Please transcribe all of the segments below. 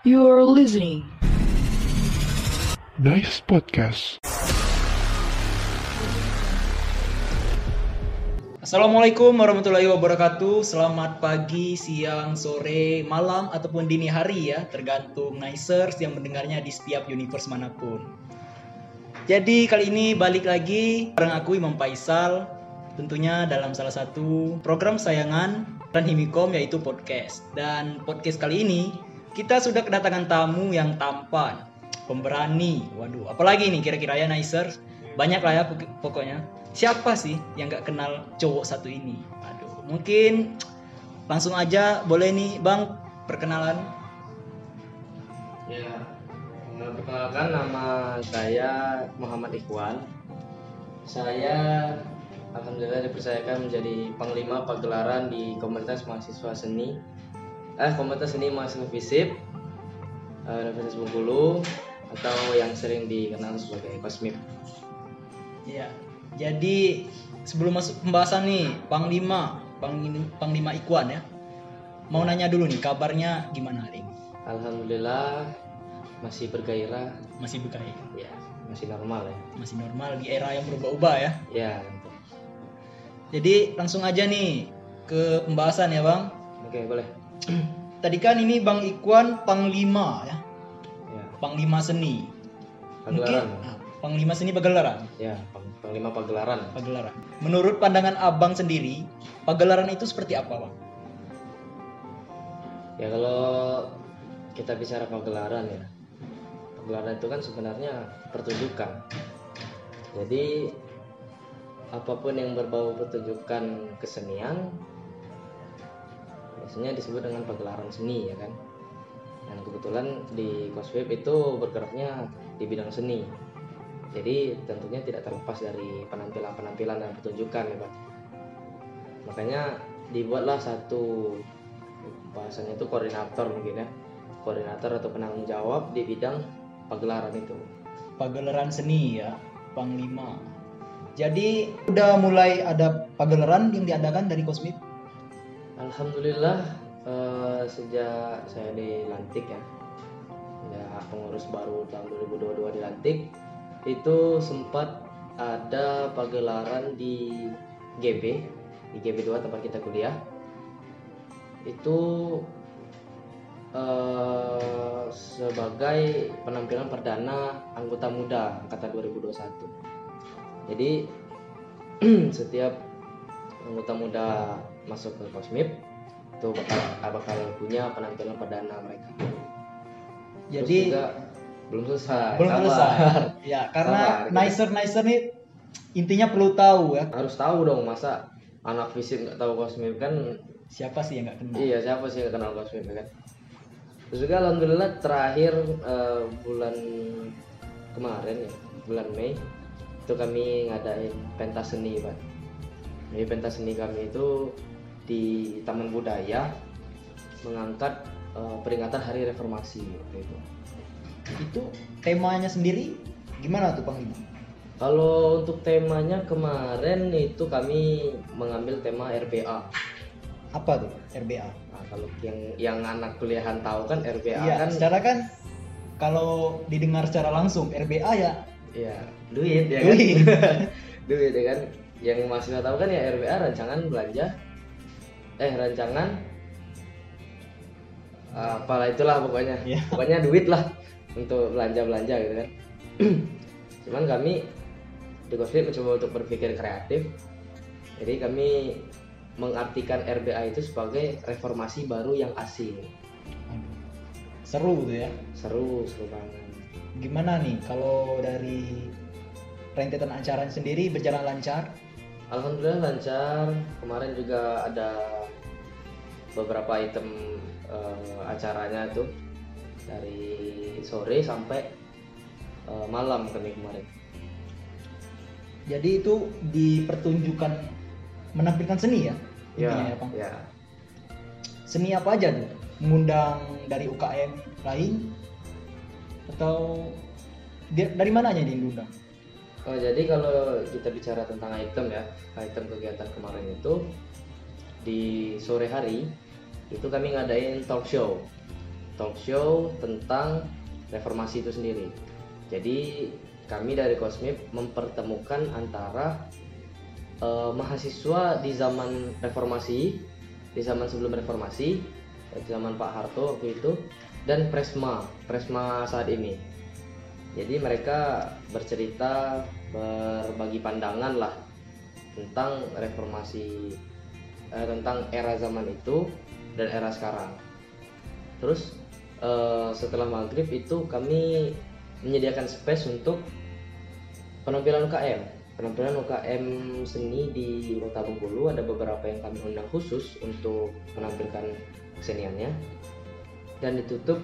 You're listening. Nice podcast. Assalamualaikum warahmatullahi wabarakatuh. Selamat pagi, siang, sore, malam ataupun dini hari ya, tergantung Nicers yang mendengarnya di setiap universe mana pun. Jadi kali ini balik lagi bareng aku Imam Faisal, tentunya dalam salah satu program sayangan dan Himikom yaitu podcast. Dan podcast kali ini kita sudah kedatangan tamu yang tampan, pemberani. Waduh, apalagi nih kira-kira ya Nicers? Banyak lah ya pok- pokoknya. Siapa sih yang nggak kenal cowok satu ini? Aduh, mungkin langsung aja boleh nih Bang perkenalan. Ya, perkenalkan nama saya Muhammad Ikhwan. Saya alhamdulillah dipercayakan menjadi panglima pagelaran di komunitas mahasiswa seni. Eh, komunitas seni mahasiswa FISIP eh, Universitas Bengkulu atau yang sering dikenal sebagai Kosmip. Iya. Jadi sebelum masuk pembahasan nih, Panglima, Panglima, Ikwan ya. Mau nanya dulu nih kabarnya gimana hari ini? Alhamdulillah masih bergairah, Masih berkait, ya masih normal ya. masih normal di era yang berubah-ubah ya. Ya, Jadi langsung aja nih ke pembahasan ya Bang. oke boleh. Tadi kan ini Bang Ikwan Panglima ya, Ya, Panglima seni. pagelaran. ah, Panglima seni pagelaran. Ya, pang- panglima pagelaran. Pagelaran. Menurut pandangan Abang sendiri, pagelaran itu seperti apa Bang? Ya kalau kita bicara pagelaran ya, pagelaran itu kan sebenarnya pertunjukan. Jadi apa pun yang berbau pertunjukan kesenian biasanya disebut dengan pagelaran seni ya kan. Dan kebetulan di Cosweb itu bergeraknya di bidang seni. Jadi tentunya tidak terlepas dari penampilan-penampilan dan pertunjukan ya Pak. Makanya dibuatlah satu bahasanya itu koordinator mungkin ya koordinator atau penanggung jawab di bidang pagelaran itu pagelaran seni ya panglima jadi udah mulai ada pagelaran yang diadakan dari Kosmip alhamdulillah eh, sejak saya dilantik ya ya pengurus baru tahun 2022 dilantik itu sempat ada pagelaran di GB di GB 2 tempat kita kuliah. Itu eh, sebagai penampilan perdana anggota muda angkatan 2021 jadi setiap anggota muda masuk ke Kosmip itu bakal bakal punya penampilan perdana mereka. Terus jadi juga belum selesai. belum sabar. selesai ya karena Sabar, nicer nicer nih intinya perlu tahu ya Harus tahu dong masa anak fisik nggak tahu Kosmip kan? siapa sih yang nggak kenal Iya siapa sih yang nggak kenal Kosmip ya kan? Terus juga alhamdulillah terakhir eh, bulan kemarin ya bulan Mei itu kami ngadain pentas seni pak. Jadi pentas seni kami itu di Taman Budaya mengangkat eh, peringatan Hari Reformasi waktu itu. itu temanya sendiri gimana tuh panglima Kalau untuk temanya kemarin itu kami mengambil tema RBA. apa tuh RBA Nah, kalau yang yang anak kuliahan tahu kan RBA iya kan secara kan kalau didengar secara langsung RBA ya ya duit ya kan. Duit. duit ya kan. Yang masih nggak tahu kan ya RBA rancangan belanja eh rancangan ah, apalah itulah pokoknya. Iya. Pokoknya duit lah untuk belanja-belanja gitu kan. Cuman kami di Cosplay mencoba untuk berpikir kreatif. Jadi kami mengartikan RBA itu sebagai reformasi baru yang asing. Seru tuh ya Seru, seru banget. gimana nih kalau dari rentetan acara sendiri berjalan lancar Alhamdulillah lancar. Kemarin juga ada beberapa item eh, acaranya tuh dari sore sampai eh, malam kami kemarin. Jadi itu di pertunjukan menampilkan seni ya? Intinya ya, Bang. ya. Seni apa aja tuh? Mengundang dari UKM lain atau dari mana aja diundang? Oh, jadi kalau kita bicara tentang item ya, item kegiatan kemarin itu di sore hari itu kami ngadain talk show. talk show tentang reformasi itu sendiri. Jadi kami dari Kosmip mempertemukan antara eh, mahasiswa di zaman reformasi, di zaman sebelum reformasi, di zaman Pak Harto waktu itu, dan Presma, Presma saat ini. Jadi mereka bercerita, berbagi pandangan lah tentang reformasi, eh, tentang era zaman itu dan era sekarang. Terus eh, setelah maghrib itu kami menyediakan space untuk penampilan UKM. Penampilan UKM seni di Kota Bengkulu ada beberapa yang kami undang khusus untuk menampilkan keseniannya dan ditutup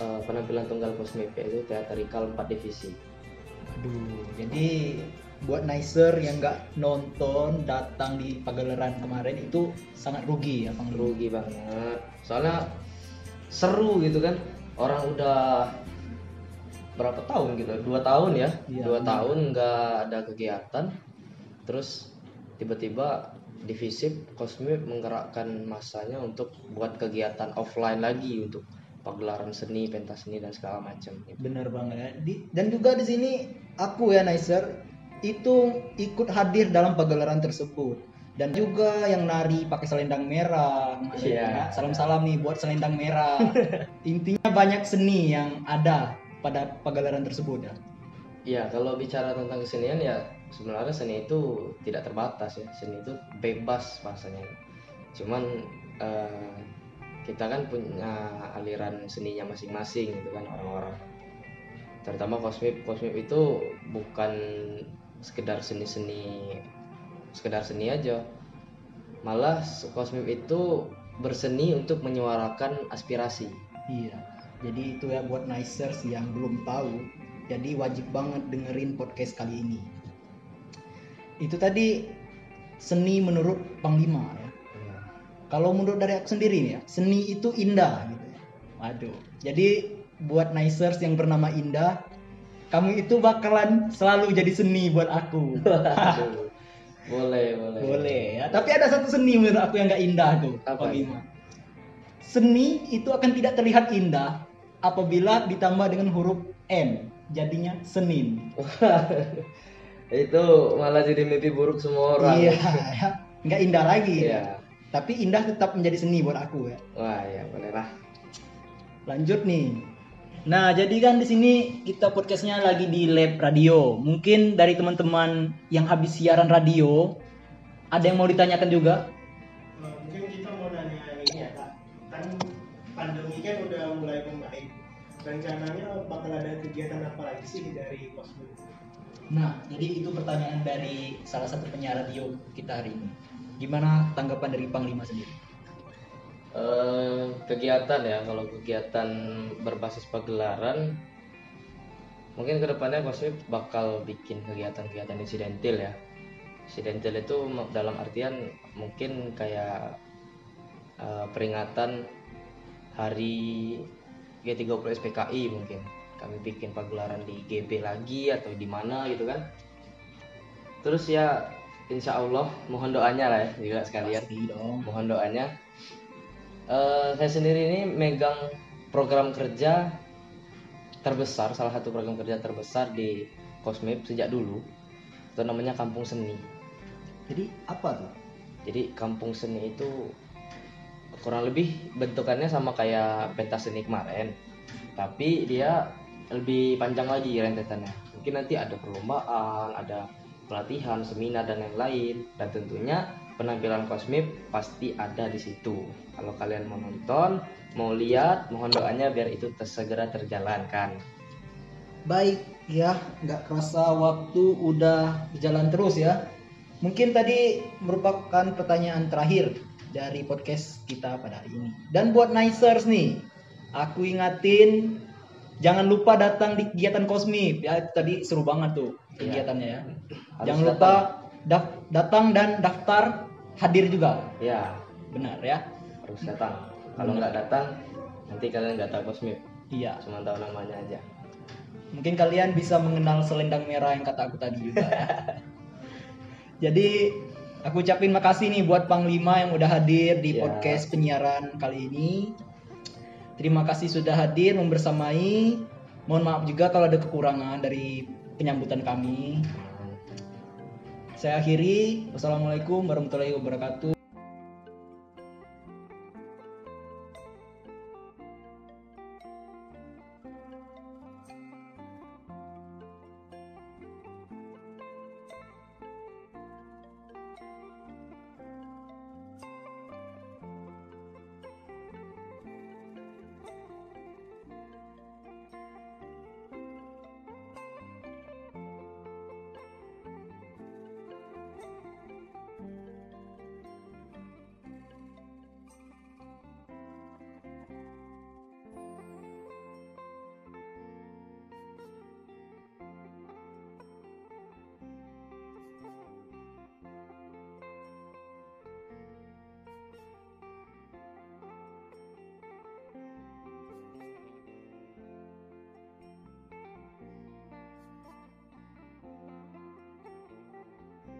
eh, penampilan tunggal kosmik yaitu teatrikal 4 divisi. Aduh, jadi buat nicer yang nggak nonton datang di pagelaran kemarin itu sangat rugi ya Bang. Rugi banget. Soalnya seru gitu kan. Orang udah berapa tahun gitu? Dua tahun ya. Iya, Dua benar. tahun nggak ada kegiatan. Terus tiba-tiba divisip Kosmik menggerakkan masanya untuk buat kegiatan offline lagi untuk pagelaran seni, pentas seni dan segala macam. Bener banget ya. Di- dan juga di sini aku ya Nicer itu ikut hadir dalam pagelaran tersebut dan juga yang nari pakai selendang merah. Iya. Salam-salam nih buat selendang merah. Intinya banyak seni yang ada pada pagelaran tersebut ya. Ya, kalau bicara tentang kesenian ya sebenarnya seni itu tidak terbatas ya. Seni itu bebas bahasanya. Cuman eh, kita kan punya aliran seninya masing-masing gitu kan orang-orang. Terutama kosmip, kosmip itu bukan sekedar seni-seni sekedar seni aja. Malah kosmip itu berseni untuk menyuarakan aspirasi. Iya. Jadi itu ya buat nicers yang belum tahu. Jadi wajib banget dengerin podcast kali ini. Itu tadi seni menurut Panglima ya. Kalau menurut dari aku sendiri nih ya, seni itu indah gitu. ya. Waduh. Jadi buat nicers yang bernama Indah, kamu itu bakalan selalu jadi seni buat aku. Boleh, boleh. Boleh ya. Tapi ada satu seni menurut aku yang nggak indah tuh. Apa Panglima. Seni itu akan tidak terlihat indah apabila ditambah dengan huruf N. Jadinya Senin. itu malah jadi mimpi buruk semua orang Iya, ya. nggak indah lagi. Iya. Tapi indah tetap menjadi seni buat aku ya. wah ya boleh lah Lanjut nih. Nah, jadi kan di sini kita podcastnya lagi di lab radio. Mungkin dari teman-teman yang habis siaran radio, ada yang mau ditanyakan juga? Nah, mungkin kita mau nanya ini ya kak kan pandemi kan udah mulai membaik rencananya bakal ada kegiatan apa lagi sih dari Kosmik Nah, jadi itu pertanyaan dari salah satu penyiar radio kita hari ini. Gimana tanggapan dari Panglima sendiri? Eh, kegiatan ya kalau kegiatan berbasis pagelaran mungkin ke depannya Kosmip bakal bikin kegiatan-kegiatan insidentil ya. Insidentil itu dalam artian mungkin kayak eh, peringatan hari G30 SPKI mungkin. Kami bikin pagelaran di GB lagi atau di mana gitu kan. Terus ya insya Allah mohon doanya lah ya juga sekalian. Pasti dong. mohon doanya. Eh, saya sendiri ini megang program kerja terbesar salah satu program kerja terbesar di Kosmip sejak dulu. Itu namanya Kampung Seni. Jadi apa tuh? jadi Kampung Seni itu kurang lebih bentukannya sama kayak pentas seni kemarin. Tapi dia lebih panjang lagi rentetannya. Mungkin nanti ada perlombaan ada pelatihan seminar dan lain-lain dan tentunya penampilan kosmip pasti ada di situ kalau kalian mau nonton mau lihat mohon doanya biar itu segera terjalankan Baik ya, nggak kerasa waktu udah berjalan terus ya. Mungkin tadi merupakan pertanyaan terakhir dari podcast kita pada hari ini. Dan buat Nicers nih, aku ingatin jangan lupa datang di kegiatan Kosmip ya. Tadi seru banget tuh. Kegiatannya ya. Harus jangan lupa daf- datang dan daftar hadir juga. ya Benar ya? harus datang kalau nggak datang nanti kalian nggak tahu kosmip Iya. cuma tahu namanya aja Mungkin kalian bisa mengenal selendang merah yang kata aku tadi juga. ya. Jadi aku ucapin makasih nih buat Panglima yang udah hadir di Ya. podcast penyiaran kali ini. Terima kasih sudah hadir membersamai. Mohon maaf juga kalau ada kekurangan dari penyambutan kami. Saya akhiri. Wassalamualaikum warahmatullahi wabarakatuh.